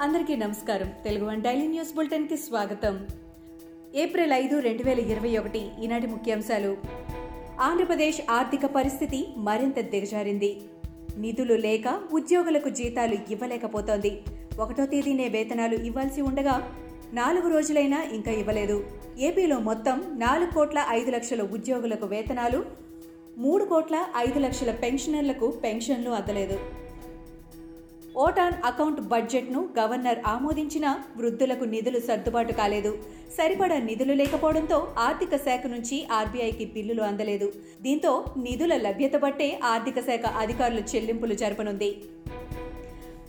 అందరికీ నమస్కారం. Telugu one daily news బులెటిన్కి స్వాగతం. ఏప్రిల్ ఐదు రెండు వేల ఇరవై ఒకటి ఈనాటి ముఖ్యాంశాలు. ఆంధ్రప్రదేశ్ ఆర్థిక పరిస్థితి మరింత దిగజారింది. నిధులు లేక ఉద్యోగులకు జీతాలు ఇవ్వలేకపోతోంది. ఒకటో తేదీనే వేతనాలు ఇవ్వాల్సి ఉండగా నాలుగు రోజులైనా ఇంకా ఇవ్వలేదు. ఏపీలో మొత్తం నాలుగు కోట్ల ఐదు లక్షల ఉద్యోగులకు వేతనాలు మూడు కోట్ల ఐదు లక్షల పెన్షనర్లకు పెన్షన్లు అందలేదు. ఓటాన్ అకౌంట్ బడ్జెట్ను గవర్నర్ ఆమోదించినా వృద్ధులకు నిధులు సర్దుబాటు కాలేదు. సరిపడా నిధులు లేకపోవడంతో ఆర్థిక శాఖ నుంచి ఆర్బీఐకి బిల్లులు అందలేదు. దీంతో నిధుల లభ్యత బట్టే ఆర్థిక శాఖ అధికారులు చెల్లింపులు జరపనుంది.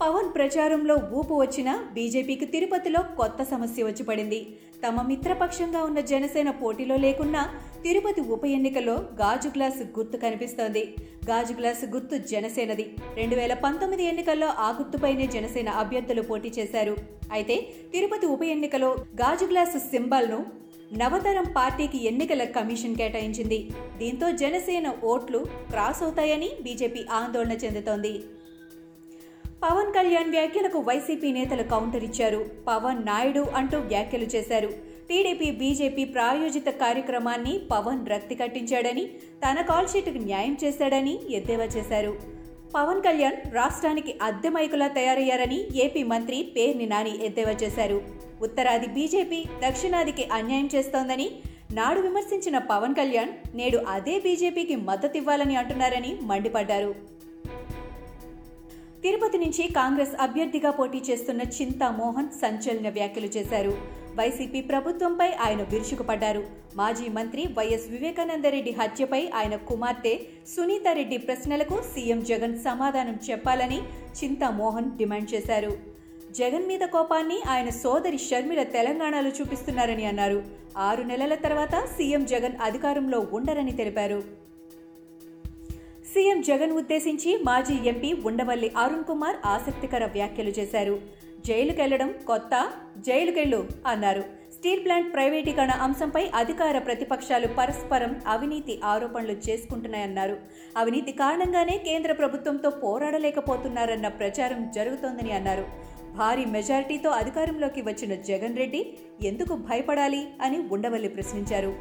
పవన్ ప్రచారంలో ఊపు వచ్చిన బీజేపీకి తిరుపతిలో కొత్త సమస్య వచ్చి పడింది. తమ మిత్రపక్షంగా ఉన్న జనసేన పోటీలో లేకున్నా తిరుపతి ఉప ఎన్నికలో గాజు గ్లాసు గుర్తు కనిపిస్తోంది. గాజు గ్లాసు గుర్తు జనసేనది. రెండు వేల పంతొమ్మిది ఎన్నికల్లో ఆ గుర్తుపైనే జనసేన అభ్యర్థులు పోటీ చేశారు. అయితే తిరుపతి ఉప ఎన్నికలో గాజు గ్లాసు సింబల్ను నవతరం పార్టీకి ఎన్నికల కమిషన్ కేటాయించింది. దీంతో జనసేన ఓట్లు క్రాస్ అవుతాయని బీజేపీ ఆందోళన చెందుతోంది. పవన్ కళ్యాణ్ వ్యాఖ్యలకు వైసీపీ నేతలు కౌంటర్ ఇచ్చారు. పవన్ నాయుడు అంటూ వ్యాఖ్యలు చేశారు. టీడీపీ బీజేపీ ప్రాయోజిత కార్యక్రమాన్ని పవన్ రక్తి కట్టించాడని తన కాల్ షీట్కు న్యాయం చేశాడని ఎద్దేవా చేశారు. పవన్ కళ్యాణ్ రాష్ట్రానికి అద్దె మైకులా తయారయ్యారని ఏపీ మంత్రి పేర్ని నాని ఎద్దేవా చేశారు. ఉత్తరాది బీజేపీ దక్షిణాదికి అన్యాయం చేస్తోందని నాడు విమర్శించిన పవన్ కళ్యాణ్ నేడు అదే బీజేపీకి మద్దతివ్వాలని అంటున్నారని మండిపడ్డారు. తిరుపతి నుంచి కాంగ్రెస్ అభ్యర్థిగా పోటీ చేస్తున్న చింతా మోహన్ సంచలన వ్యాఖ్యలు చేశారు. వైసీపీ ప్రభుత్వంపై ఆయన విరుచుకుపడ్డారు మాజీ మంత్రి వైఎస్ వివేకానందరెడ్డి హత్యపై ఆయన కుమార్తె సునీతారెడ్డి ప్రశ్నలకు సీఎం జగన్ సమాధానం చెప్పాలని చింతా మోహన్ డిమాండ్ చేశారు. జగన్ మీద కోపాన్ని ఆయన సోదరి షర్మిల తెలంగాణలో చూపిస్తున్నారని అన్నారు. ఆరు నెలల తర్వాత సీఎం జగన్ అధికారంలో ఉండరని తెలిపారు. సీఎం జగన్ ఉద్దేశించి మాజీ ఎంపీ ఉండవల్లి అరుణ్ కుమార్ ఆసక్తికర వ్యాఖ్యలు చేశారు. జైలుకెళ్ళడం కొత్త జైలుకెళ్ళు అన్నారు. స్టీల్ ప్లాంట్ ప్రైవేటీకరణ అంశంపై అధికార ప్రతిపక్షాలు పరస్పరం అవినీతి ఆరోపణలు చేసుకుంటున్నాయన్నారు. అవినీతి కారణంగానే కేంద్ర ప్రభుత్వంతో పోరాడలేకపోతున్నారన్న ప్రచారం జరుగుతోందని అన్నారు. భారీ మెజారిటీతో అధికారంలోకి వచ్చిన జగన్ రెడ్డి ఎందుకు భయపడాలి అని ఉండవల్లి ప్రశ్నించారు.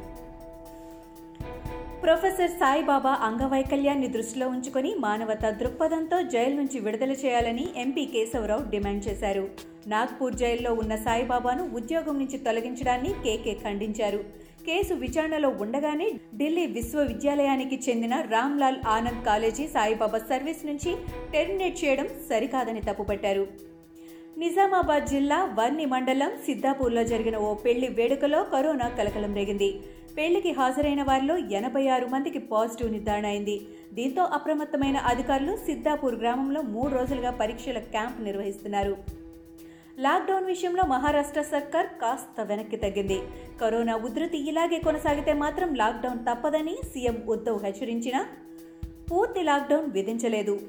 ప్రొఫెసర్ సాయిబాబా అంగవైకల్యాన్ని దృష్టిలో ఉంచుకొని మానవతా దృక్పథంతో జైలు నుంచి విడుదల చేయాలని ఎంపీ కేశవరావు డిమాండ్ చేశారు. నాగ్పూర్ జైల్లో ఉన్న సాయిబాబాను ఉద్యోగం నుంచి తొలగించడాన్ని కేకే ఖండించారు. కేసు విచారణలో ఉండగానే ఢిల్లీ విశ్వవిద్యాలయానికి చెందిన రామ్లాల్ ఆనంద్ కాలేజీ సాయిబాబా సర్వీస్ నుంచి టెర్మినేట్ చేయడం సరికాదని తప్పుపట్టారు. నిజామాబాద్ జిల్లా వర్ణి మండలం సిద్దాపూర్లో జరిగిన ఓ పెళ్ళి వేడుకలో కరోనా కలకలం రేగింది. పెళ్ళికి హాజరైన వారిలో ఎనభై ఆరు మందికి పాజిటివ్ నిర్ధారణ అయింది. దీంతో అప్రమత్తమైన అధికారులు సిద్దాపూర్ గ్రామంలో మూడు రోజులుగా పరీక్షల క్యాంప్ నిర్వహిస్తున్నారు. లాక్డౌన్ విషయంలో మహారాష్ట్ర సర్కార్ కాస్త వెనక్కి తగ్గింది. కరోనా ఉధృతి ఇలాగే కొనసాగితే మాత్రం లాక్డౌన్ తప్పదని సీఎం ఉద్ధవ్ హెచ్చరించినా పూర్తి లాక్డౌన్ విధించలేదు.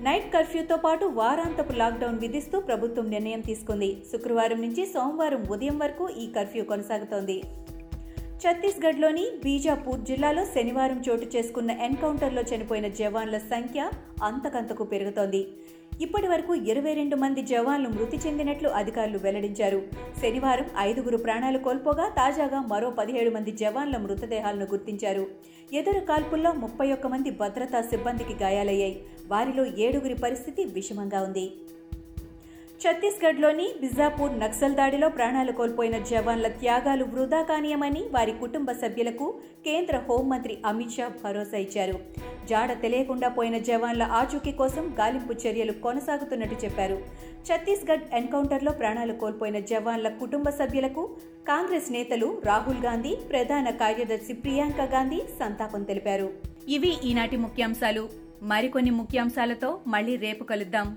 నైట్ కర్ఫ్యూతో పాటు వారాంతపు లాక్డౌన్ విధిస్తూ ప్రభుత్వం నిర్ణయం తీసుకుంది. శుక్రవారం నుంచి సోమవారం ఉదయం వరకు ఈ కర్ఫ్యూ కొనసాగుతోంది. ఛత్తీస్గఢ్లోని బీజాపూర్ జిల్లాలో శనివారం చోటు చేసుకున్న ఎన్కౌంటర్లో చనిపోయిన జవాన్ల సంఖ్య అంతకంతకు పెరుగుతోంది. ఇప్పటి వరకు ఇరవై రెండు మంది జవాన్లు మృతి చెందినట్లు అధికారులు వెల్లడించారు. శనివారం ఐదుగురు ప్రాణాలు కోల్పోగా తాజాగా మరో పదిహేడు మంది జవాన్ల మృతదేహాలను గుర్తించారు. ఎదురు కాల్పుల్లో ముప్పై ఒక్క మంది భద్రతా సిబ్బందికి గాయాలయ్యాయి. వారిలో ఏడుగురి పరిస్థితి విషమంగా ఉంది. ఛత్తీస్గఢ్లోని బిజాపూర్ నక్సల్ దాడిలో ప్రాణాలు కోల్పోయిన జవాన్ల త్యాగాలు వృధా కానీయమని వారి కుటుంబ సభ్యులకు కేంద్ర హోంమంత్రి అమిత్ షా భరోసా ఇచ్చారు. జాడ తెలియకుండా పోయిన జవాన్ల ఆచూకీ కోసం గాలింపు చర్యలు కొనసాగుతున్నట్టు చెప్పారు. ఛత్తీస్గఢ్ ఎన్కౌంటర్లో ప్రాణాలు కోల్పోయిన జవాన్ల కుటుంబ సభ్యులకు కాంగ్రెస్ నేతలు రాహుల్ గాంధీ ప్రధాన కార్యదర్శి ప్రియాంక గాంధీ సంతాపం తెలిపారు. ఇవి ఈనాటి ముఖ్యాంశాలు. మరికొన్ని ముఖ్యాంశాలతో మళ్ళీ రేపు కలుద్దాం.